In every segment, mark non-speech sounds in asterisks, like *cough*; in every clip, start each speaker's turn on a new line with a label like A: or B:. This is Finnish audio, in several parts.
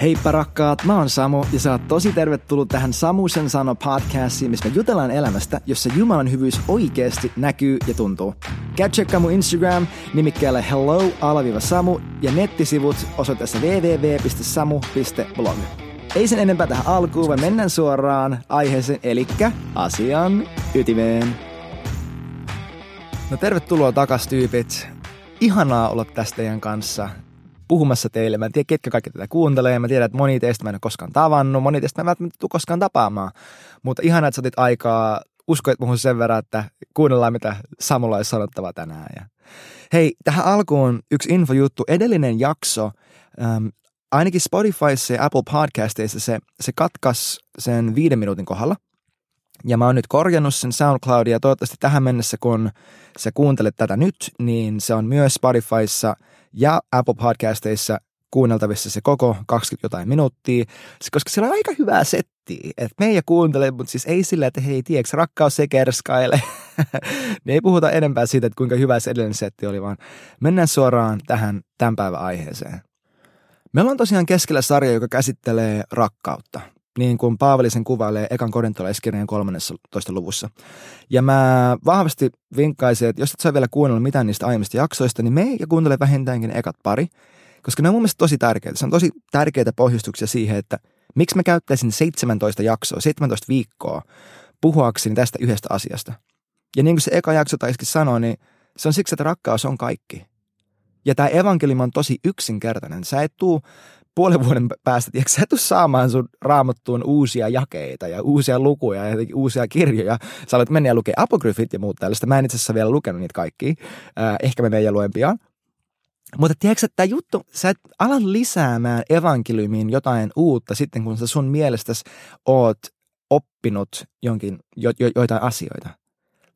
A: Heippa rakkaat, mä oon Samu ja sä oot tosi tervetullut tähän Samusen sano podcastiin, missä me jutellaan elämästä, jossa Jumalan hyvyys oikeasti näkyy ja tuntuu. Käy tsekkaa mun Instagram nimikkeellä hello-samu ja nettisivut osoitteessa www.samu.blog. Ei sen enempää tähän alkuun, vaan mennään suoraan aiheeseen, eli asian ytimeen. No tervetuloa takas tyypit. Ihanaa olla tästä teidän kanssa puhumassa teille. Mä en tiedä, ketkä kaikki tätä kuuntelee. Mä tiedän, että moni teistä mä en ole koskaan tavannut, moni teistä mä en välttämättä tule koskaan tapaamaan. Mutta ihanaa, että sä otit aikaa, uskoit muhun sen verran, että kuunnellaan, mitä Samulla olisi sanottava tänään. Ja hei, tähän alkuun yksi infojuttu. Edellinen jakso, ähm, ainakin Spotifyssa ja Apple Podcasteissa se, se katkas sen viiden minuutin kohdalla. Ja mä oon nyt korjannut sen SoundCloudia ja toivottavasti tähän mennessä, kun sä kuuntelet tätä nyt, niin se on myös Spotifyssa ja Apple Podcasteissa kuunneltavissa se koko 20 jotain minuuttia, koska siellä on aika hyvää settiä. Että meidän kuuntelee, mutta siis ei sillä, että hei, tiedätkö, rakkaus se kerskaile. *laughs* niin ei puhuta enempää siitä, että kuinka hyvä se edellinen setti oli, vaan mennään suoraan tähän tämän päivän aiheeseen. Meillä on tosiaan keskellä sarja, joka käsittelee rakkautta niin kuin Paavali sen kuvailee ekan korintolaiskirjan 13. luvussa. Ja mä vahvasti vinkkaisin, että jos et saa vielä kuunnella mitään niistä aiemmista jaksoista, niin me ja kuuntele vähintäänkin ekat pari, koska ne on mun mielestä tosi tärkeitä. Se on tosi tärkeitä pohjustuksia siihen, että miksi mä käyttäisin 17 jaksoa, 17 viikkoa puhuakseni tästä yhdestä asiasta. Ja niin kuin se eka jakso taisikin sanoi, niin se on siksi, että rakkaus on kaikki. Ja tämä evankeliumi on tosi yksinkertainen. Sä et tuu puolen vuoden päästä, tiedätkö, sä et saamaan sun raamattuun uusia jakeita ja uusia lukuja ja uusia kirjoja. Sä olet mennä ja lukea apokryfit ja muut tällaista. Mä en itse asiassa vielä lukenut niitä kaikki. Ehkä me meidän luen pian. Mutta tiedätkö, että tämä juttu, sä et ala lisäämään evankeliumiin jotain uutta sitten, kun sä sun mielestäsi oot oppinut jonkin, jo, jo, joitain asioita.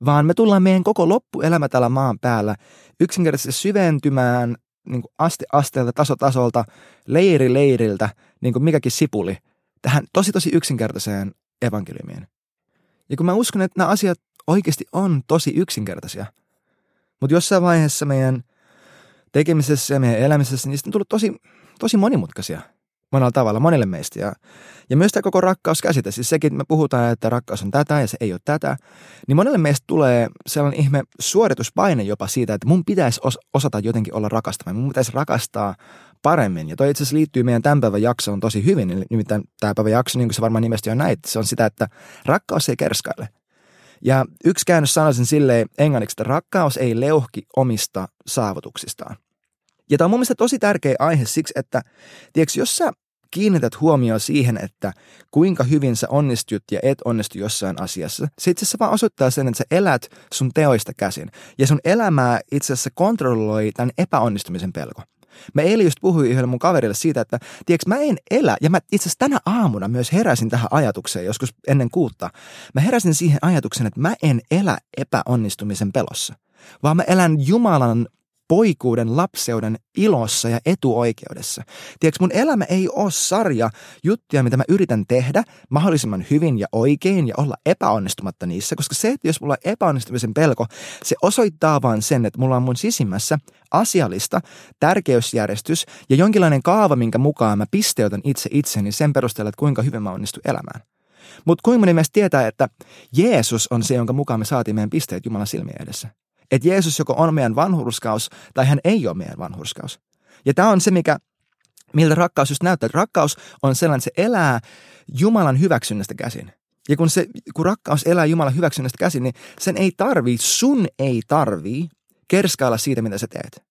A: Vaan me tullaan meidän koko loppuelämä täällä maan päällä yksinkertaisesti syventymään niin kuin aste asteelta, taso tasolta, leiri leiriltä, niin kuin mikäkin sipuli, tähän tosi tosi yksinkertaiseen evankeliumiin. Ja kun mä uskon, että nämä asiat oikeasti on tosi yksinkertaisia, mutta jossain vaiheessa meidän tekemisessä ja meidän elämisessä niistä on tullut tosi, tosi monimutkaisia – monella tavalla monille meistä. Ja, ja myös tämä koko rakkauskäsite, siis sekin, että me puhutaan, että rakkaus on tätä ja se ei ole tätä, niin monelle meistä tulee sellainen ihme suorituspaine jopa siitä, että mun pitäisi os- osata jotenkin olla rakastava, mun pitäisi rakastaa paremmin. Ja toi itse asiassa liittyy meidän tämän päivän jaksoon tosi hyvin, nimittäin tämä päivän jakso, niin kuin se varmaan nimestä jo näit, se on sitä, että rakkaus ei kerskaile. Ja yksi käännös sanoisin silleen englanniksi, että rakkaus ei leuhki omista saavutuksistaan. Ja tämä on mun mielestä tosi tärkeä aihe siksi, että tiedätkö, jos sä kiinnität huomioon siihen, että kuinka hyvin sä onnistut ja et onnistu jossain asiassa, se itse asiassa vaan osoittaa sen, että sä elät sun teoista käsin. Ja sun elämää itse asiassa kontrolloi tämän epäonnistumisen pelko. Mä eilen just puhuin yhdelle mun kaverille siitä, että tiedätkö, mä en elä, ja mä itse asiassa tänä aamuna myös heräsin tähän ajatukseen, joskus ennen kuutta. Mä heräsin siihen ajatukseen, että mä en elä epäonnistumisen pelossa vaan mä elän Jumalan poikuuden, lapseuden ilossa ja etuoikeudessa. Tiedätkö, mun elämä ei ole sarja juttuja, mitä mä yritän tehdä mahdollisimman hyvin ja oikein ja olla epäonnistumatta niissä, koska se, että jos mulla on epäonnistumisen pelko, se osoittaa vaan sen, että mulla on mun sisimmässä asiallista tärkeysjärjestys ja jonkinlainen kaava, minkä mukaan mä pisteytän itse itseni sen perusteella, että kuinka hyvin mä onnistun elämään. Mutta kuinka moni meistä tietää, että Jeesus on se, jonka mukaan me saatiin meidän pisteet Jumalan silmien edessä. Että Jeesus joko on meidän vanhurskaus tai hän ei ole meidän vanhurskaus. Ja tämä on se, mikä, miltä rakkaus just näyttää. Rakkaus on sellainen, että se elää Jumalan hyväksynnästä käsin. Ja kun, se, kun rakkaus elää Jumalan hyväksynnästä käsin, niin sen ei tarvii, sun ei tarvii kerskailla siitä, mitä sä teet.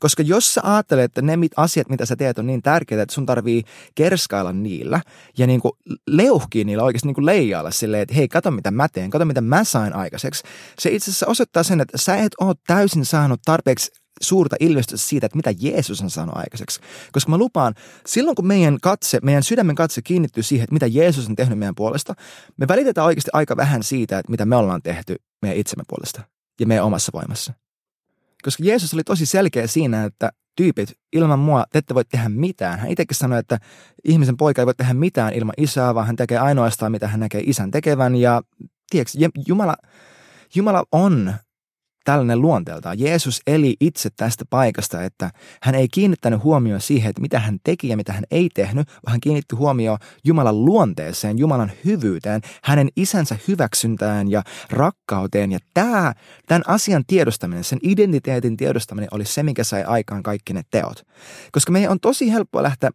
A: Koska jos sä ajattelet, että ne mit, asiat, mitä sä teet, on niin tärkeitä, että sun tarvii kerskailla niillä ja niin kuin leuhkia niillä oikeasti niin kuin leijailla silleen, että hei, kato mitä mä teen, kato mitä mä sain aikaiseksi. Se itse asiassa osoittaa sen, että sä et ole täysin saanut tarpeeksi suurta ilmestystä siitä, että mitä Jeesus on saanut aikaiseksi. Koska mä lupaan, silloin kun meidän katse, meidän sydämen katse kiinnittyy siihen, että mitä Jeesus on tehnyt meidän puolesta, me välitetään oikeasti aika vähän siitä, että mitä me ollaan tehty meidän itsemme puolesta ja meidän omassa voimassa. Koska Jeesus oli tosi selkeä siinä, että tyypit, ilman mua te ette voi tehdä mitään. Hän itsekin sanoi, että ihmisen poika ei voi tehdä mitään ilman isää, vaan hän tekee ainoastaan, mitä hän näkee isän tekevän. Ja tiedätkö, Jumala, Jumala on tällainen luonteeltaan. Jeesus eli itse tästä paikasta, että hän ei kiinnittänyt huomioon siihen, että mitä hän teki ja mitä hän ei tehnyt, vaan hän kiinnitti huomioon Jumalan luonteeseen, Jumalan hyvyyteen, hänen isänsä hyväksyntään ja rakkauteen. Ja tämä, tämän asian tiedostaminen, sen identiteetin tiedostaminen oli se, mikä sai aikaan kaikki ne teot. Koska meidän on tosi helppo lähteä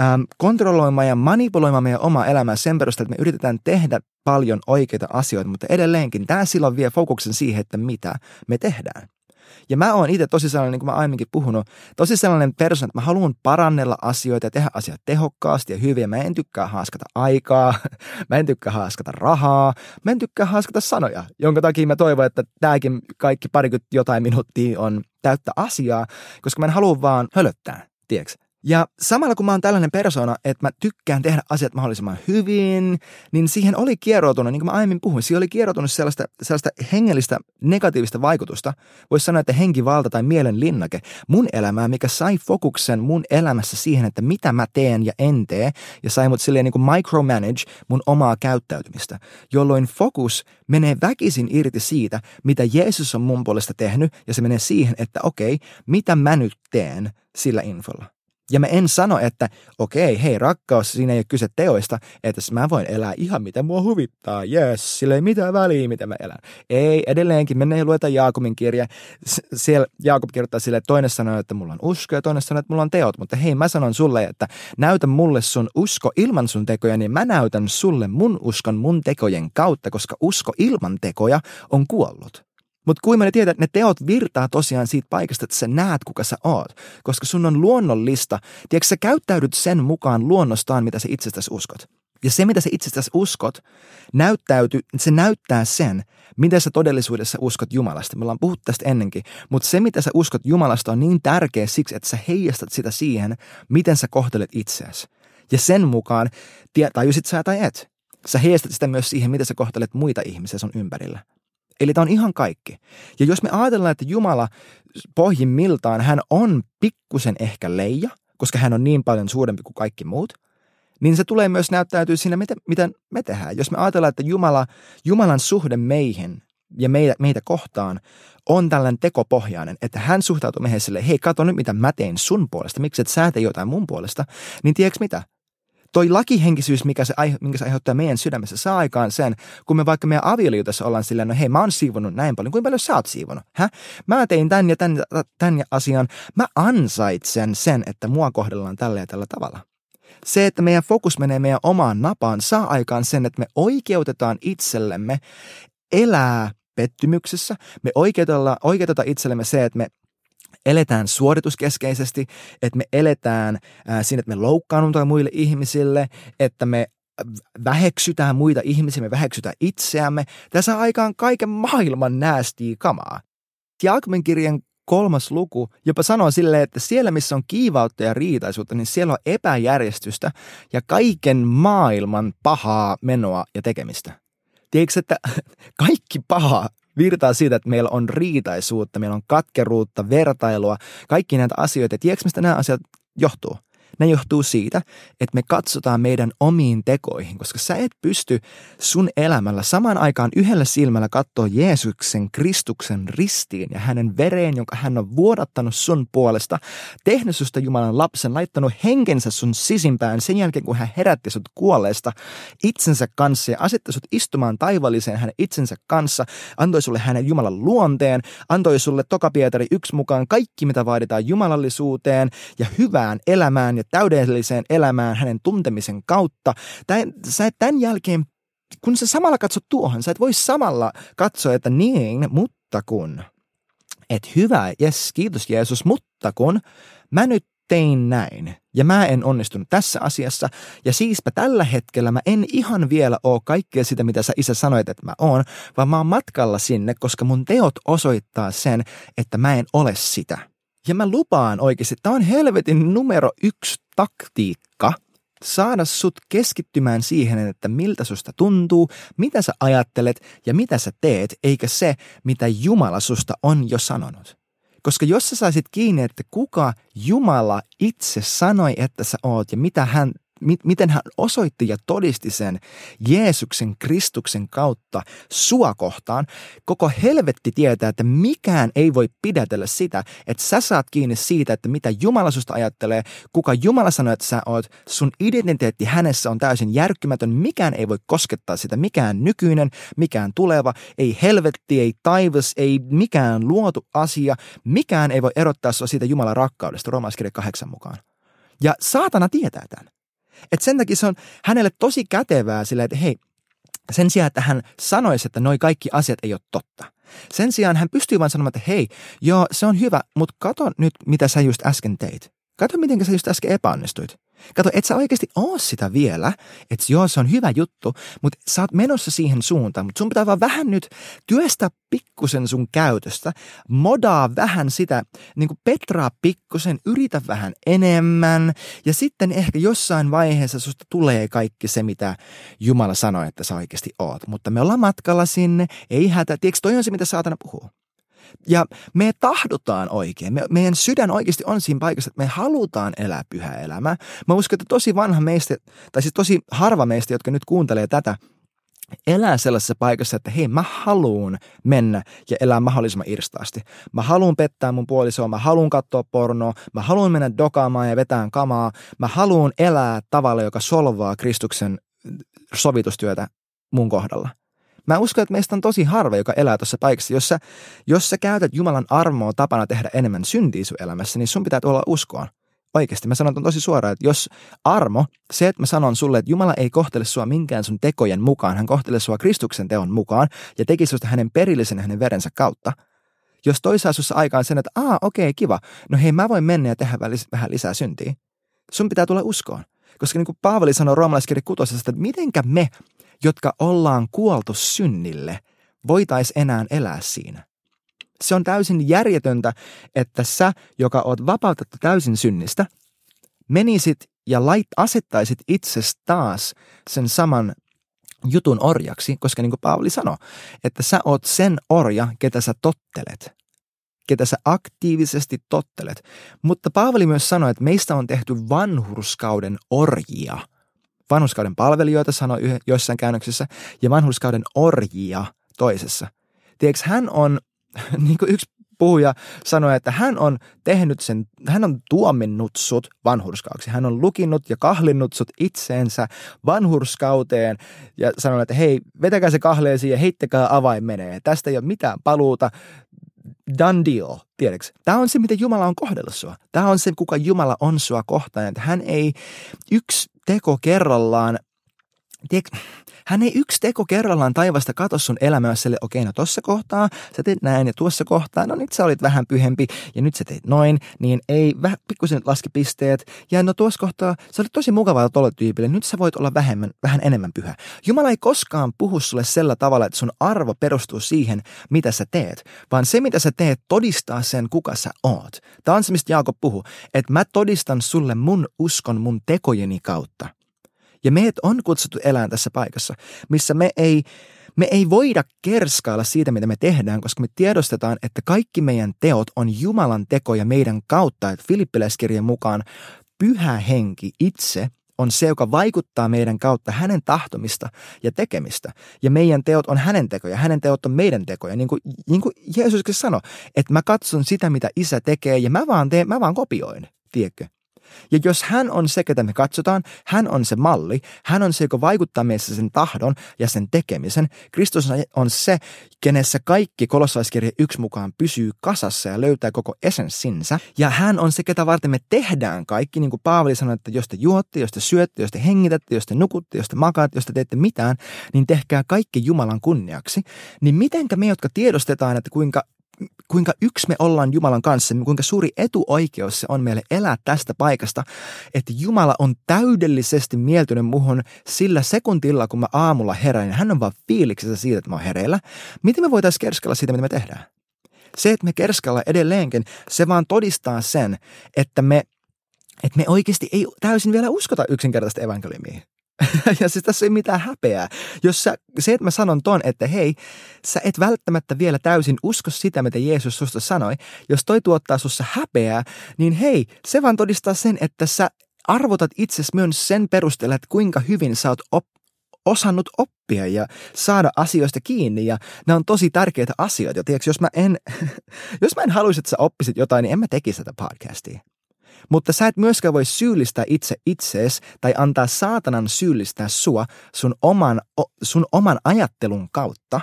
A: ähm, kontrolloimaan ja manipuloimaan meidän omaa elämää sen perusteella, että me yritetään tehdä paljon oikeita asioita, mutta edelleenkin tämä silloin vie fokuksen siihen, että mitä me tehdään. Ja mä oon itse tosi sellainen, niin kuin mä aiemminkin puhunut, tosi sellainen persona, että mä haluan parannella asioita ja tehdä asiat tehokkaasti ja hyvin. Mä en tykkää haaskata aikaa, *laughs* mä en tykkää haaskata rahaa, mä en tykkää haaskata sanoja, jonka takia mä toivon, että tämäkin kaikki parikymmentä jotain minuuttia on täyttä asiaa, koska mä en halua vaan hölöttää, tiedätkö? Ja samalla kun mä oon tällainen persona, että mä tykkään tehdä asiat mahdollisimman hyvin, niin siihen oli kieroutunut, niin kuin mä aiemmin puhuin, siihen oli kieroutunut sellaista, sellaista hengellistä negatiivista vaikutusta. Voisi sanoa, että henkivalta tai mielen linnake mun elämää, mikä sai fokuksen mun elämässä siihen, että mitä mä teen ja en tee, ja sai mut silleen niin kuin micromanage mun omaa käyttäytymistä, jolloin fokus menee väkisin irti siitä, mitä Jeesus on mun puolesta tehnyt, ja se menee siihen, että okei, mitä mä nyt teen sillä infolla. Ja mä en sano, että okei, hei rakkaus, siinä ei ole kyse teoista, että mä voin elää ihan mitä mua huvittaa, yes, sillä ei mitään väliä, mitä mä elän. Ei, edelleenkin, mennään ja luetaan Jaakobin kirja. Siellä Jaakob kirjoittaa sille, että toinen sanoo, että mulla on usko ja toinen sanoo, että mulla on teot. Mutta hei, mä sanon sulle, että näytä mulle sun usko ilman sun tekoja, niin mä näytän sulle mun uskon mun tekojen kautta, koska usko ilman tekoja on kuollut. Mutta kuinka ne tietää, että ne teot virtaa tosiaan siitä paikasta, että sä näet, kuka sä oot. Koska sun on luonnollista. Tiedätkö, sä käyttäydyt sen mukaan luonnostaan, mitä sä itsestäsi uskot. Ja se, mitä sä itsestäsi uskot, näyttäytyy, se näyttää sen, mitä sä todellisuudessa uskot Jumalasta. Me ollaan puhuttu tästä ennenkin, mutta se, mitä sä uskot Jumalasta, on niin tärkeä siksi, että sä heijastat sitä siihen, miten sä kohtelet itseäsi. Ja sen mukaan, tajusit sä tai et, sä heijastat sitä myös siihen, miten sä kohtelet muita ihmisiä sun ympärillä. Eli tämä on ihan kaikki. Ja jos me ajatellaan, että Jumala pohjimmiltaan, hän on pikkusen ehkä leija, koska hän on niin paljon suurempi kuin kaikki muut, niin se tulee myös näyttäytyä siinä, miten, miten me tehdään. Jos me ajatellaan, että Jumala, Jumalan suhde meihin ja meitä, meitä kohtaan on tällainen tekopohjainen, että hän suhtautuu meihin sille, hei kato nyt mitä mä tein sun puolesta, miksi et sä tee jotain mun puolesta, niin tiedätkö mitä? Toi lakihenkisyys, mikä se, minkä se aiheuttaa meidän sydämessä, saa aikaan sen, kun me vaikka meidän avioliitossa ollaan silleen, no hei, mä oon siivonut näin paljon, kuinka paljon sä oot siivonut? Hä? Mä tein tän ja tän, tän asian. Mä ansaitsen sen, että mua kohdellaan tällä ja tällä tavalla. Se, että meidän fokus menee meidän omaan napaan, saa aikaan sen, että me oikeutetaan itsellemme elää pettymyksessä. Me oikeutetaan itsellemme se, että me eletään suorituskeskeisesti, että me eletään ää, siinä, että me loukkaannutaan muille ihmisille, että me väheksytään muita ihmisiä, me väheksytään itseämme. Tässä aikaan kaiken maailman näästiä kamaa. Jaakobin kirjan kolmas luku jopa sanoo silleen, että siellä missä on kiivautta ja riitaisuutta, niin siellä on epäjärjestystä ja kaiken maailman pahaa menoa ja tekemistä. Tiedätkö, että *laughs* kaikki paha virtaa siitä, että meillä on riitaisuutta, meillä on katkeruutta, vertailua, kaikki näitä asioita. Tiedätkö, mistä nämä asiat johtuu? Ne johtuu siitä, että me katsotaan meidän omiin tekoihin, koska sä et pysty sun elämällä samaan aikaan yhdellä silmällä katsoa Jeesuksen Kristuksen ristiin ja hänen vereen, jonka hän on vuodattanut sun puolesta, tehnyt susta Jumalan lapsen, laittanut henkensä sun sisimpään sen jälkeen, kun hän herätti sut kuolleesta itsensä kanssa ja asetti sut istumaan taivalliseen hänen itsensä kanssa, antoi sulle hänen Jumalan luonteen, antoi sulle Toka Pietari yksi mukaan kaikki, mitä vaaditaan jumalallisuuteen ja hyvään elämään ja täydelliseen elämään hänen tuntemisen kautta. Tän, sä et tämän jälkeen, kun sä samalla katsot tuohon, sä et voi samalla katsoa, että niin, mutta kun. että hyvä, jes, kiitos Jeesus, mutta kun mä nyt tein näin ja mä en onnistunut tässä asiassa ja siispä tällä hetkellä mä en ihan vielä oo kaikkea sitä, mitä sä isä sanoit, että mä oon, vaan mä oon matkalla sinne, koska mun teot osoittaa sen, että mä en ole sitä. Ja mä lupaan oikeasti, että tämä on helvetin numero yksi taktiikka saada sut keskittymään siihen, että miltä susta tuntuu, mitä sä ajattelet ja mitä sä teet, eikä se, mitä Jumala susta on jo sanonut. Koska jos sä saisit kiinni, että kuka Jumala itse sanoi, että sä oot ja mitä hän miten hän osoitti ja todisti sen Jeesuksen Kristuksen kautta sua kohtaan. Koko helvetti tietää, että mikään ei voi pidätellä sitä, että sä saat kiinni siitä, että mitä Jumala susta ajattelee, kuka Jumala sanoo, että sä oot, sun identiteetti hänessä on täysin järkkymätön, mikään ei voi koskettaa sitä, mikään nykyinen, mikään tuleva, ei helvetti, ei taivas, ei mikään luotu asia, mikään ei voi erottaa sua siitä Jumalan rakkaudesta, roomaiskirja kahdeksan mukaan. Ja saatana tietää tämän. Et sen takia se on hänelle tosi kätevää sillä, että hei, sen sijaan, että hän sanoisi, että noi kaikki asiat ei ole totta. Sen sijaan hän pystyy vain sanomaan, että hei, joo, se on hyvä, mutta kato nyt, mitä sä just äsken teit. Kato, miten sä just äsken epäonnistuit. Kato, et sä oikeasti oo sitä vielä, että joo, se on hyvä juttu, mutta sä oot menossa siihen suuntaan, mutta sun pitää vaan vähän nyt työstää pikkusen sun käytöstä, modaa vähän sitä, niin kuin petraa pikkusen, yritä vähän enemmän ja sitten ehkä jossain vaiheessa susta tulee kaikki se, mitä Jumala sanoi, että sä oikeasti oot. Mutta me ollaan matkalla sinne, ei hätä. Tiedätkö, toi on se, mitä saatana puhuu. Ja me tahdotaan oikein. Me, meidän sydän oikeasti on siinä paikassa, että me halutaan elää pyhää elämää. Mä uskon, että tosi vanha meistä, tai siis tosi harva meistä, jotka nyt kuuntelee tätä, elää sellaisessa paikassa, että hei, mä haluun mennä ja elää mahdollisimman irstaasti. Mä haluun pettää mun puolisoa, mä haluun katsoa pornoa, mä haluun mennä dokaamaan ja vetään kamaa, mä haluun elää tavalla, joka solvaa Kristuksen sovitustyötä mun kohdalla. Mä uskon, että meistä on tosi harva, joka elää tuossa paikassa. Jos sä, jos sä käytät Jumalan armoa tapana tehdä enemmän syntiä sun elämässä, niin sun pitää tuolla uskoon. Oikeasti, mä sanon tosi suoraan, että jos armo, se, että mä sanon sulle, että Jumala ei kohtele sua minkään sun tekojen mukaan, hän kohtelee sua Kristuksen teon mukaan ja teki susta hänen perillisen hänen verensä kautta. Jos toisaalta sussa aikaan sen, että aa, okei, okay, kiva, no hei, mä voin mennä ja tehdä vähän lisää syntiä. Sun pitää tulla uskoon. Koska niin kuin Paavali sanoi roomalaiskirja kutosesta, että mitenkä me, jotka ollaan kuoltu synnille, voitais enää elää siinä. Se on täysin järjetöntä, että sä, joka oot vapautettu täysin synnistä, menisit ja lait, asettaisit itses taas sen saman jutun orjaksi, koska niin kuin Paavali sanoi, että sä oot sen orja, ketä sä tottelet, ketä sä aktiivisesti tottelet. Mutta Paavali myös sanoi, että meistä on tehty vanhurskauden orjia – vanhuskauden palvelijoita, sanoi joissain käännöksissä, ja vanhuskauden orjia toisessa. Tiedätkö, hän on, *laughs* niin kuin yksi puhuja sanoi, että hän on tehnyt sen, hän on tuominnut sut vanhurskaaksi. Hän on lukinnut ja kahlinnut sut itseensä vanhurskauteen ja sanoi, että hei, vetäkää se kahleesi ja heittäkää avain menee. Tästä ei ole mitään paluuta. Done deal, tiedätkö? Tämä on se, miten Jumala on kohdellut sua. Tämä on se, kuka Jumala on sua kohtaan. Että hän ei yksi teko kerrallaan, tiedätkö, hän ei yksi teko kerrallaan taivasta katso sun elämää sille, okei, okay, no tossa kohtaa sä teet näin ja tuossa kohtaa, no nyt sä olit vähän pyhempi ja nyt sä teit noin, niin ei, vähän pikkusen laski pisteet. Ja no tuossa kohtaa sä olit tosi mukavaa tolle tyypille, nyt sä voit olla vähemmän, vähän enemmän pyhä. Jumala ei koskaan puhu sulle sellä tavalla, että sun arvo perustuu siihen, mitä sä teet, vaan se, mitä sä teet, todistaa sen, kuka sä oot. Tämä on se, mistä Jaakob puhuu, että mä todistan sulle mun uskon mun tekojeni kautta. Ja meidät on kutsuttu elämään tässä paikassa, missä me ei, me ei voida kerskailla siitä, mitä me tehdään, koska me tiedostetaan, että kaikki meidän teot on Jumalan tekoja meidän kautta. Että Filippiläiskirjan mukaan pyhä henki itse on se, joka vaikuttaa meidän kautta hänen tahtomista ja tekemistä. Ja meidän teot on hänen tekoja, hänen teot on meidän tekoja. Niin kuin, niin kuin Jeesus sanoi, että mä katson sitä, mitä isä tekee ja mä vaan, teen, mä vaan kopioin, tiedätkö? Ja jos hän on se, ketä me katsotaan, hän on se malli, hän on se, joka vaikuttaa meissä sen tahdon ja sen tekemisen. Kristus on se, kenessä kaikki kolossaiskirja yksi mukaan pysyy kasassa ja löytää koko esenssinsä. Ja hän on se, ketä varten me tehdään kaikki, niin kuin Paavali sanoi, että jos te juotte, jos te syötte, jos te hengitätte, jos te nukutte, jos te makaatte, jos te teette mitään, niin tehkää kaikki Jumalan kunniaksi. Niin mitenkä me, jotka tiedostetaan, että kuinka kuinka yksi me ollaan Jumalan kanssa, kuinka suuri etuoikeus se on meille elää tästä paikasta, että Jumala on täydellisesti mieltynyt muhun sillä sekuntilla, kun mä aamulla herään, hän on vaan fiiliksessä siitä, että mä oon hereillä. Miten me voitaisiin kerskella siitä, mitä me tehdään? Se, että me kerskalla edelleenkin, se vaan todistaa sen, että me, että me oikeasti ei täysin vielä uskota yksinkertaista evankeliumia. *laughs* ja siis tässä ei mitään häpeää. Jos sä, se, että mä sanon ton, että hei, sä et välttämättä vielä täysin usko sitä, mitä Jeesus susta sanoi. Jos toi tuottaa sussa häpeää, niin hei, se vaan todistaa sen, että sä arvotat itsesi myös sen perusteella, että kuinka hyvin sä oot op- osannut oppia ja saada asioista kiinni ja nämä on tosi tärkeitä asioita. Ja tiedätkö, jos mä en, *laughs* jos mä en haluaisi, että sä oppisit jotain, niin en mä tekisi tätä podcastia. Mutta sä et myöskään voi syyllistää itse itsees tai antaa saatanan syyllistää sua sun oman, sun oman ajattelun kautta,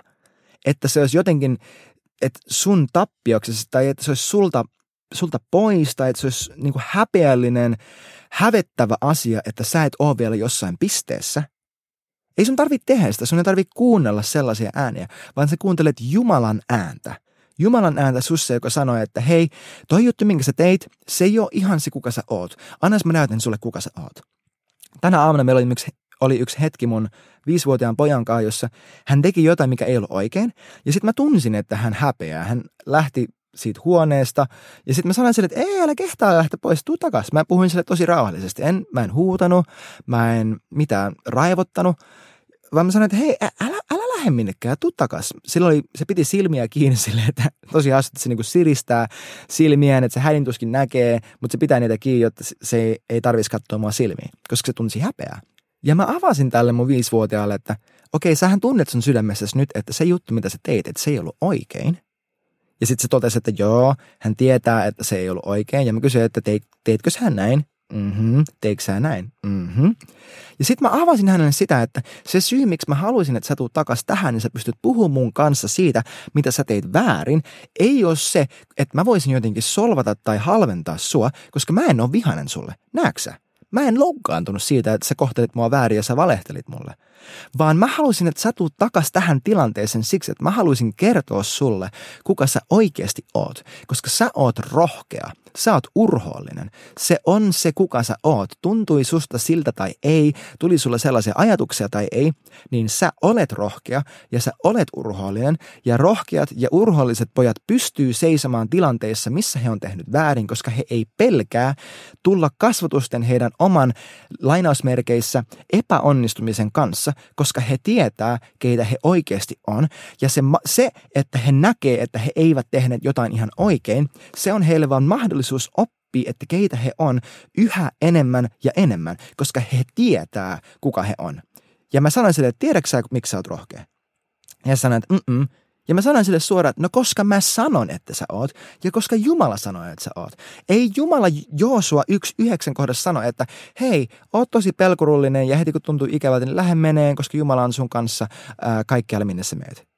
A: että se olisi jotenkin että sun tappioksesi tai että se olisi sulta, sulta pois tai että se olisi niin kuin häpeällinen, hävettävä asia, että sä et ole vielä jossain pisteessä. Ei sun tarvitse tehdä sitä, sun ei tarvitse kuunnella sellaisia ääniä, vaan sä kuuntelet Jumalan ääntä. Jumalan ääntä sussa, joka sanoo, että hei, toi juttu, minkä sä teit, se ei ole ihan se, kuka sä oot. Anna mä näytän sulle, kuka sä oot. Tänä aamuna meillä oli yksi, oli yksi hetki mun viisivuotiaan pojan kanssa, jossa hän teki jotain, mikä ei ollut oikein. Ja sitten mä tunsin, että hän häpeää. Hän lähti siitä huoneesta. Ja sitten mä sanoin sille, että ei, älä kehtaa lähteä pois, tuu takas. Mä puhuin sille tosi rauhallisesti. En, mä en huutanut, mä en mitään raivottanut, vaan mä sanoin, että hei, älä, älä lähde minnekään, tuu takas. Silloin oli, se piti silmiä kiinni sille, että tosiaan että se niinku siristää silmiään, että se hädintuskin näkee, mutta se pitää niitä kiinni, jotta se ei, tarvitsisi katsoa mua silmiin, koska se tunsi häpeää. Ja mä avasin tälle mun viisivuotiaalle, että okei, sähän tunnet sun sydämessäsi nyt, että se juttu, mitä sä teit, että se ei ollut oikein. Ja sitten se totesi, että joo, hän tietää, että se ei ollut oikein. Ja mä kysyin, että teit, teitkö sä näin? Mhm, teikö sä näin? Mhm. Ja sitten mä avasin hänelle sitä, että se syy, miksi mä haluaisin, että sä tuut takas tähän, niin sä pystyt puhumaan mun kanssa siitä, mitä sä teit väärin, ei ole se, että mä voisin jotenkin solvata tai halventaa sua, koska mä en ole vihanen sulle. Näetkö sä? Mä en loukkaantunut siitä, että sä kohtelit mua väärin ja sä valehtelit mulle. Vaan mä halusin, että sä tuut takas tähän tilanteeseen siksi, että mä haluaisin kertoa sulle, kuka sä oikeasti oot. Koska sä oot rohkea, sä oot urhoollinen. Se on se, kuka sä oot. Tuntui susta siltä tai ei, tuli sulle sellaisia ajatuksia tai ei, niin sä olet rohkea ja sä olet urhoollinen. Ja rohkeat ja urhoolliset pojat pystyy seisomaan tilanteissa, missä he on tehnyt väärin, koska he ei pelkää tulla kasvatusten heidän oman lainausmerkeissä epäonnistumisen kanssa, koska he tietää, keitä he oikeasti on. Ja se, se, että he näkee, että he eivät tehneet jotain ihan oikein, se on heille vaan mahdollisuus oppia, että keitä he on yhä enemmän ja enemmän, koska he tietää, kuka he on. Ja mä sanoin sille, että tiedätkö sä, miksi sä oot rohkea? Ja sanoin, että mm ja mä sanoin sille suoraan, että no koska mä sanon, että sä oot, ja koska Jumala sanoi, että sä oot. Ei Jumala Joosua yksi yhdeksän kohdassa sano, että hei, oot tosi pelkurullinen ja heti kun tuntuu ikävältä, niin lähde meneen, koska Jumala on sun kanssa ää, kaikkialle minne sä meet.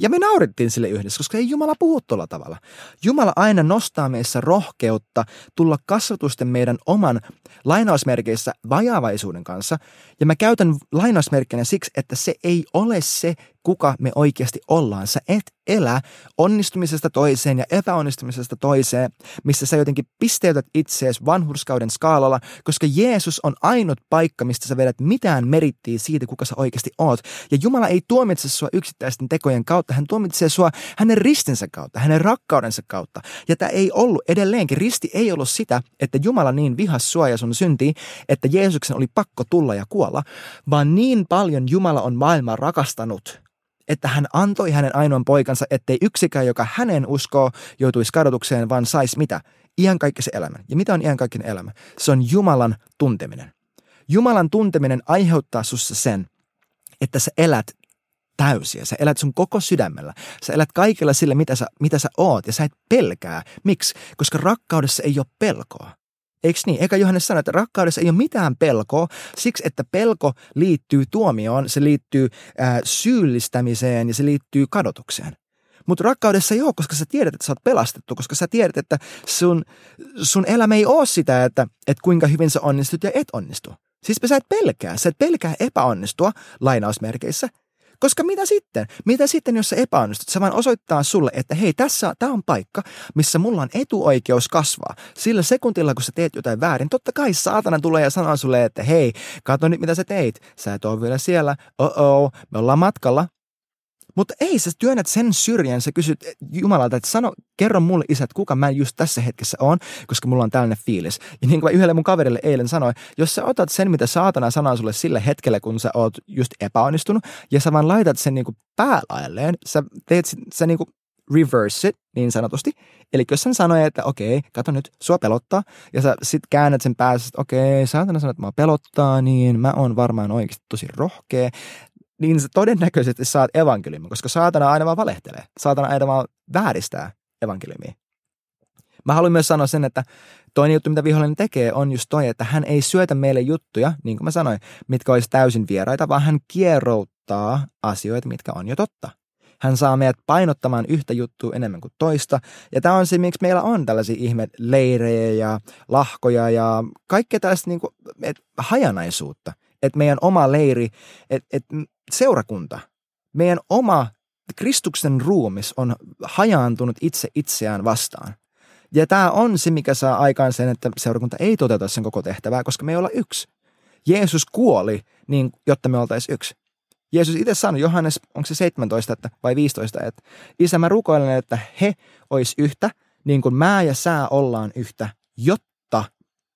A: Ja me naurittiin sille yhdessä, koska ei Jumala puhu tuolla tavalla. Jumala aina nostaa meissä rohkeutta tulla kasvatusten meidän oman lainausmerkeissä vajaavaisuuden kanssa. Ja mä käytän lainausmerkkinä siksi, että se ei ole se, kuka me oikeasti ollaan. Sä et elä onnistumisesta toiseen ja epäonnistumisesta toiseen, missä sä jotenkin pisteytät itseesi vanhurskauden skaalalla, koska Jeesus on ainut paikka, mistä sä vedät mitään merittiä siitä, kuka sä oikeasti oot. Ja Jumala ei tuomitse sua yksittäisten tekojen kautta, hän tuomitsee sua hänen ristinsä kautta, hänen rakkaudensa kautta. Ja tämä ei ollut edelleenkin, risti ei ollut sitä, että Jumala niin vihas sua ja sun syntiin, että Jeesuksen oli pakko tulla ja kuolla, vaan niin paljon Jumala on maailmaa rakastanut, että hän antoi hänen ainoan poikansa, ettei yksikään, joka hänen uskoo, joutuisi kadotukseen, vaan saisi mitä? Iankaikkisen elämän. Ja mitä on iankaikkinen elämä? Se on Jumalan tunteminen. Jumalan tunteminen aiheuttaa sussa sen, että sä elät täysiä. Sä elät sun koko sydämellä. Sä elät kaikella sillä, mitä sä, mitä sä oot, ja sä et pelkää. Miksi? Koska rakkaudessa ei ole pelkoa. Eikö niin? Eikä Johannes sano, että rakkaudessa ei ole mitään pelkoa, siksi että pelko liittyy tuomioon, se liittyy ää, syyllistämiseen ja se liittyy kadotukseen. Mutta rakkaudessa ei ole, koska sä tiedät, että sä oot pelastettu, koska sä tiedät, että sun, sun elämä ei ole sitä, että, että kuinka hyvin sä onnistut ja et onnistu. Siis sä et pelkää, sä et pelkää epäonnistua lainausmerkeissä, koska mitä sitten? Mitä sitten, jos sä epäonnistut? Se vain osoittaa sulle, että hei, tässä tämä on paikka, missä mulla on etuoikeus kasvaa. Sillä sekuntilla, kun sä teet jotain väärin, totta kai saatana tulee ja sanoo sulle, että hei, katso nyt mitä sä teit. Sä et ole vielä siellä. Oh-oh, me ollaan matkalla. Mutta ei, sä työnnät sen syrjään, sä kysyt Jumalalta, että sano, kerro mulle isä, että kuka mä just tässä hetkessä on, koska mulla on tällainen fiilis. Ja niin kuin yhdelle mun kaverille eilen sanoin, jos sä otat sen, mitä saatana sanoo sulle sillä hetkellä, kun sä oot just epäonnistunut, ja sä vaan laitat sen niin kuin päälailleen, sä teet, sä niin kuin reverse it niin sanotusti. Eli jos hän sanoi, että okei, kato nyt, sua pelottaa, ja sä sit käännät sen päässä, että okei, saatana sanoo, että mä pelottaa, niin mä oon varmaan oikeasti tosi rohkea, niin sä todennäköisesti saat evankeliumin, koska saatana aina vaan valehtelee. Saatana aina vaan vääristää evankeliumia. Mä haluan myös sanoa sen, että toinen juttu, mitä vihollinen tekee, on just toi, että hän ei syötä meille juttuja, niin kuin mä sanoin, mitkä olisi täysin vieraita, vaan hän kierrouttaa asioita, mitkä on jo totta. Hän saa meidät painottamaan yhtä juttua enemmän kuin toista. Ja tämä on se, miksi meillä on tällaisia ihme leirejä ja lahkoja ja kaikkea tällaista niin kuin, hajanaisuutta. Että meidän oma leiri, että et, seurakunta, meidän oma Kristuksen ruumis on hajaantunut itse itseään vastaan. Ja tämä on se, mikä saa aikaan sen, että seurakunta ei toteuta sen koko tehtävää, koska me ei olla yksi. Jeesus kuoli, niin, jotta me oltaisiin yksi. Jeesus itse sanoi, Johannes, onko se 17 että, vai 15, että isä mä rukoilen, että he ois yhtä, niin kuin mä ja sä ollaan yhtä, jotta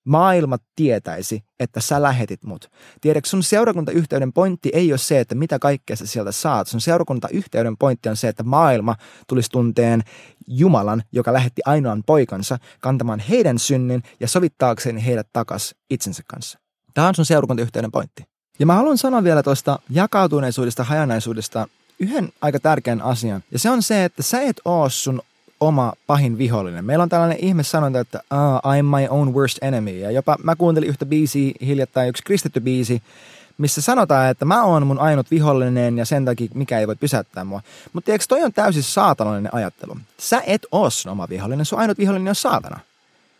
A: maailma tietäisi, että sä lähetit mut. Tiedätkö, sun seurakuntayhteyden pointti ei ole se, että mitä kaikkea sä sieltä saat. Sun seurakuntayhteyden pointti on se, että maailma tulisi tunteen Jumalan, joka lähetti ainoan poikansa kantamaan heidän synnin ja sovittaakseen heidät takas itsensä kanssa. Tämä on sun seurakuntayhteyden pointti. Ja mä haluan sanoa vielä tuosta jakautuneisuudesta, hajanaisuudesta yhden aika tärkeän asian. Ja se on se, että sä et oo sun oma pahin vihollinen. Meillä on tällainen ihme sanonta, että ah, I'm my own worst enemy. Ja jopa mä kuuntelin yhtä biisiä hiljattain, yksi kristitty biisi, missä sanotaan, että mä oon mun ainut vihollinen ja sen takia mikä ei voi pysäyttää mua. Mutta tiedätkö, toi on täysin saatanallinen ajattelu. Sä et oo sun oma vihollinen, sun ainut vihollinen on saatana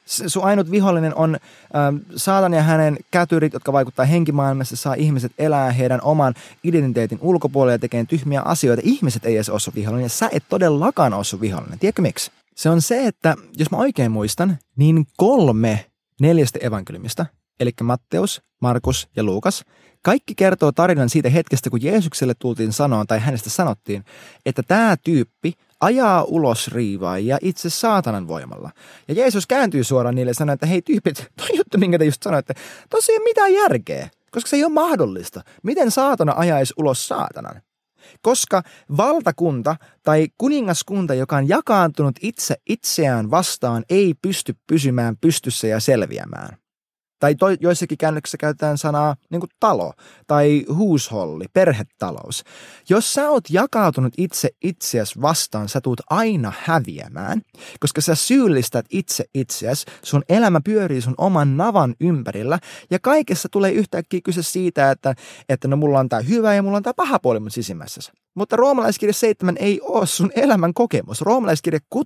A: sun ainut vihollinen on ähm, saatan ja hänen kätyrit, jotka vaikuttaa henkimaailmassa, saa ihmiset elää heidän oman identiteetin ulkopuolella ja tekee tyhmiä asioita. Ihmiset ei edes ole vihollinen ja sä et todellakaan ole sun vihollinen. Tiedätkö miksi? Se on se, että jos mä oikein muistan, niin kolme neljästä evankeliumista, eli Matteus, Markus ja Luukas, kaikki kertoo tarinan siitä hetkestä, kun Jeesukselle tultiin sanoa tai hänestä sanottiin, että tämä tyyppi ajaa ulos riivaajia itse saatanan voimalla. Ja Jeesus kääntyy suoraan niille ja sanoo, että hei tyypit, *laughs* toi juttu, minkä te just sanoitte, tosi ei ole mitään järkeä, koska se ei ole mahdollista. Miten saatana ajaisi ulos saatanan? Koska valtakunta tai kuningaskunta, joka on jakaantunut itse itseään vastaan, ei pysty pysymään pystyssä ja selviämään. Tai to, joissakin käännöksissä käytetään sanaa niin kuin talo tai huusholli, perhetalous. Jos sä oot jakautunut itse itseäsi vastaan, sä tuut aina häviämään, koska sä syyllistät itse itseäsi, sun elämä pyörii sun oman navan ympärillä ja kaikessa tulee yhtäkkiä kyse siitä, että, että no mulla on tää hyvä ja mulla on tää paha puoli mun sisimmässä. Mutta roomalaiskirja 7 ei ole sun elämän kokemus. Roomalaiskirja 6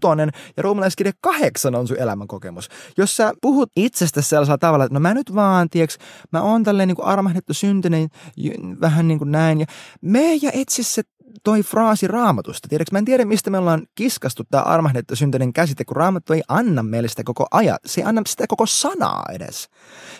A: ja roomalaiskirja 8 on sun elämän kokemus. Jos sä puhut itsestä sellaisella tavalla, että no mä nyt vaan, tieks, mä oon tälleen niin armahdettu syntinen, vähän niin kuin näin, ja me ja etsi se toi fraasi raamatusta. Tiedätkö, mä en tiedä, mistä me ollaan kiskastu tämä armahdettu syntyinen käsite, kun raamattu ei anna meille sitä koko ajan. Se ei anna sitä koko sanaa edes.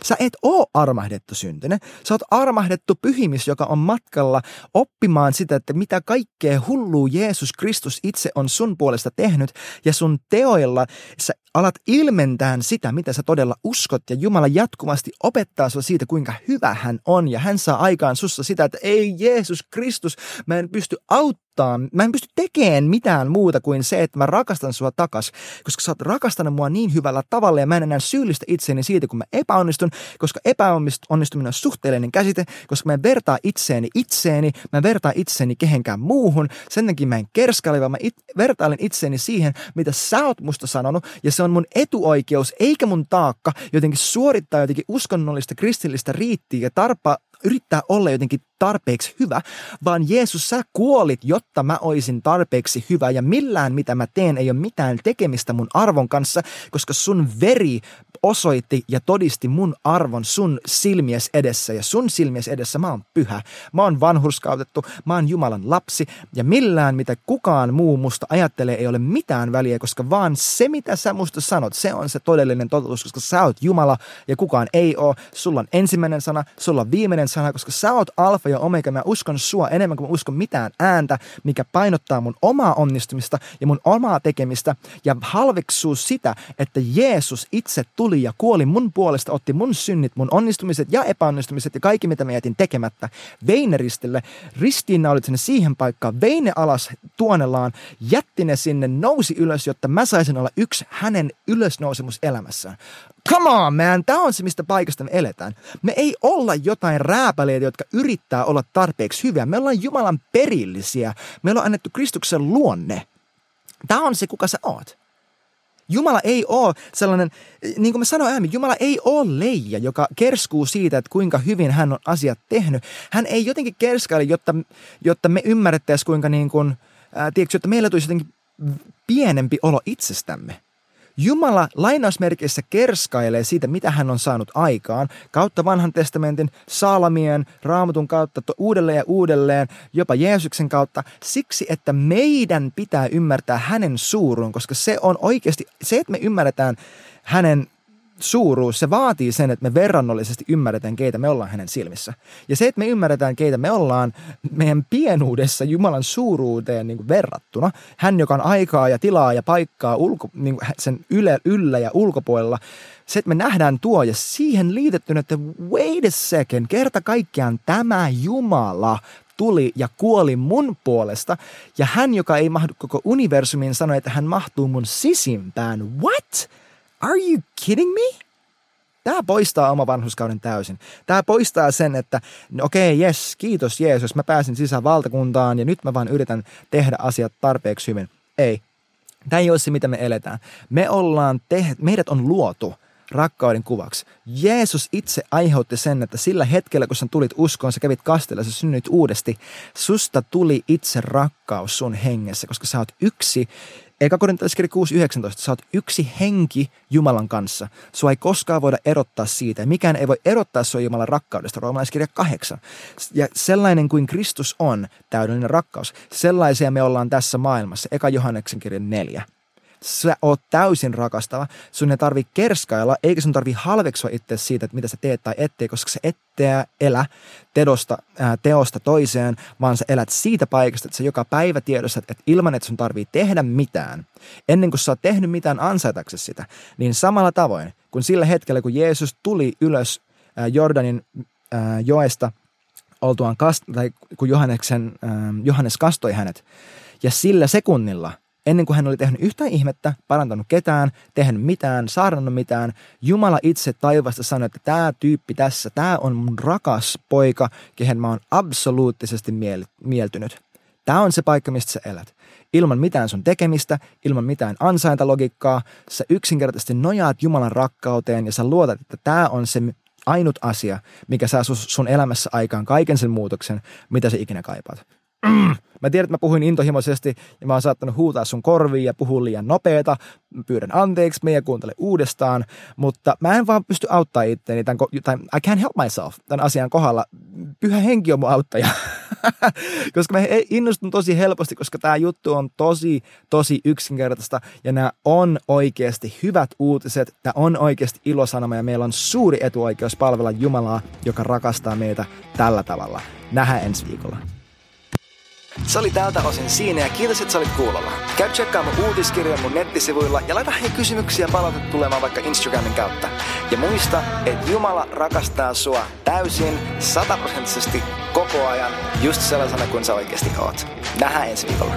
A: Sä et oo armahdettu syntyinen. Sä oot armahdettu pyhimys, joka on matkalla oppimaan sitä, että mitä kaikkea hulluu Jeesus Kristus itse on sun puolesta tehnyt. Ja sun teoilla sä alat ilmentää sitä, mitä sä todella uskot. Ja Jumala jatkuvasti opettaa sua siitä, kuinka hyvä hän on. Ja hän saa aikaan sussa sitä, että ei Jeesus Kristus, mä en pysty auttaa, mä en pysty tekemään mitään muuta kuin se, että mä rakastan sua takas, koska sä oot rakastanut mua niin hyvällä tavalla ja mä en enää syyllistä itseäni siitä, kun mä epäonnistun, koska epäonnistuminen on suhteellinen käsite, koska mä en vertaa itseäni itseeni, mä en vertaa itseäni kehenkään muuhun, sen takia mä en kerskaile, vaan mä it, vertailen itseäni siihen, mitä sä oot musta sanonut, ja se on mun etuoikeus, eikä mun taakka jotenkin suorittaa jotenkin uskonnollista kristillistä riittiä ja tarpa, yrittää olla jotenkin tarpeeksi hyvä, vaan Jeesus, sä kuolit, jotta mä oisin tarpeeksi hyvä ja millään mitä mä teen ei ole mitään tekemistä mun arvon kanssa, koska sun veri osoitti ja todisti mun arvon sun silmies edessä ja sun silmies edessä mä oon pyhä. Mä oon vanhurskautettu, mä oon Jumalan lapsi ja millään mitä kukaan muu musta ajattelee ei ole mitään väliä, koska vaan se mitä sä musta sanot, se on se todellinen totuus, koska sä oot Jumala ja kukaan ei oo. Sulla on ensimmäinen sana, sulla on viimeinen sana, koska sä oot alfa ja omega. Mä uskon sua enemmän kuin mä uskon mitään ääntä. mikä painottaa mun omaa onnistumista ja mun omaa tekemistä ja halveksuu sitä, että Jeesus itse tuli ja kuoli mun puolesta, otti mun synnit, mun onnistumiset ja epäonnistumiset ja kaikki, mitä mä jätin tekemättä, veineristille, ristiinnaulit sinne siihen paikkaan, veine alas tuonellaan, jätti ne sinne, nousi ylös, jotta mä saisin olla yksi hänen ylösnousemus elämässään. Come on, man! Tämä on se, mistä paikasta me eletään. Me ei olla jotain rääpäleitä, jotka yrittää olla tarpeeksi hyviä. Me ollaan Jumalan perillisiä. Meillä on annettu Kristuksen luonne. Tämä on se, kuka sä oot. Jumala ei ole sellainen, niin kuin mä sanoin aiemmin, Jumala ei ole leija, joka kerskuu siitä, että kuinka hyvin hän on asiat tehnyt. Hän ei jotenkin kerskaile, jotta, jotta me ymmärrettäisiin kuinka niin kuin, ää, tiedätkö, että meillä tulisi jotenkin pienempi olo itsestämme. Jumala lainausmerkeissä kerskailee siitä, mitä hän on saanut aikaan, kautta vanhan testamentin, Saalamien, raamatun kautta, uudelleen ja uudelleen, jopa Jeesuksen kautta, siksi, että meidän pitää ymmärtää hänen suuruun, koska se on oikeasti, se, että me ymmärretään hänen suuruus, se vaatii sen, että me verrannollisesti ymmärretään, keitä me ollaan hänen silmissä. Ja se, että me ymmärretään, keitä me ollaan meidän pienuudessa Jumalan suuruuteen niin kuin verrattuna, hän, joka on aikaa ja tilaa ja paikkaa ulko, niin kuin sen yle, yllä ja ulkopuolella, se, että me nähdään tuo ja siihen liitettynä, että wait a second, kerta kaikkiaan tämä Jumala tuli ja kuoli mun puolesta, ja hän, joka ei mahdu koko universumiin, sanoi, että hän mahtuu mun sisimpään. What? Are you kidding me? Tämä poistaa oma vanhuskauden täysin. Tämä poistaa sen, että no okei, okay, yes, kiitos Jeesus, mä pääsin sisään valtakuntaan ja nyt mä vaan yritän tehdä asiat tarpeeksi hyvin. Ei. Tämä ei ole se, mitä me eletään. Me ollaan te- meidät on luotu rakkauden kuvaksi. Jeesus itse aiheutti sen, että sillä hetkellä, kun sä tulit uskoon, sä kävit kastella, sä synnyit uudesti, susta tuli itse rakkaus sun hengessä, koska sä oot yksi Eka korintalaiskirja 6.19, sä oot yksi henki Jumalan kanssa. Sua ei koskaan voida erottaa siitä. Mikään ei voi erottaa sua Jumalan rakkaudesta. Roomalaiskirja 8. Ja sellainen kuin Kristus on, täydellinen rakkaus. Sellaisia me ollaan tässä maailmassa. Eka Johanneksen kirja 4 sä oot täysin rakastava. Sun ei tarvi kerskailla, eikä sun tarvi halveksua itse siitä, että mitä sä teet tai ettei, koska sä ettei elä tedosta, ää, teosta toiseen, vaan sä elät siitä paikasta, että sä joka päivä tiedostat, että ilman, että sun tarvii tehdä mitään, ennen kuin sä oot tehnyt mitään ansaitaksesi sitä, niin samalla tavoin, kun sillä hetkellä, kun Jeesus tuli ylös ää, Jordanin ää, joesta, oltuaan kast, tai kun Johanneksen, ää, Johannes kastoi hänet, ja sillä sekunnilla – ennen kuin hän oli tehnyt yhtään ihmettä, parantanut ketään, tehnyt mitään, saarnannut mitään, Jumala itse taivasta sanoi, että tämä tyyppi tässä, tämä on mun rakas poika, kehen mä oon absoluuttisesti mieltynyt. Tämä on se paikka, mistä sä elät. Ilman mitään sun tekemistä, ilman mitään ansaintalogiikkaa, sä yksinkertaisesti nojaat Jumalan rakkauteen ja sä luotat, että tämä on se ainut asia, mikä saa sun elämässä aikaan kaiken sen muutoksen, mitä sä ikinä kaipaat. Mm. Mä tiedän, että mä puhuin intohimoisesti ja mä oon saattanut huutaa sun korviin ja puhua liian nopeeta. Pyydän anteeksi, meidän kuuntele uudestaan, mutta mä en vaan pysty auttaa itteeni, tämän, tai I can't help myself tämän asian kohdalla. Pyhä henki on mun auttaja. *laughs* koska mä innostun tosi helposti, koska tämä juttu on tosi, tosi yksinkertaista ja nämä on oikeasti hyvät uutiset. Tämä on oikeasti ilosanoma ja meillä on suuri etuoikeus palvella Jumalaa, joka rakastaa meitä tällä tavalla. Nähdään ensi viikolla. Se oli tältä osin siinä ja kiitos, että sä olit kuulolla. Käy tsekkaamaan uutiskirja mun nettisivuilla ja laita hei kysymyksiä palautetta tulemaan vaikka Instagramin kautta. Ja muista, että Jumala rakastaa sua täysin, sataprosenttisesti, koko ajan, just sellaisena kuin sä oikeasti oot. Nähdään ensi viikolla.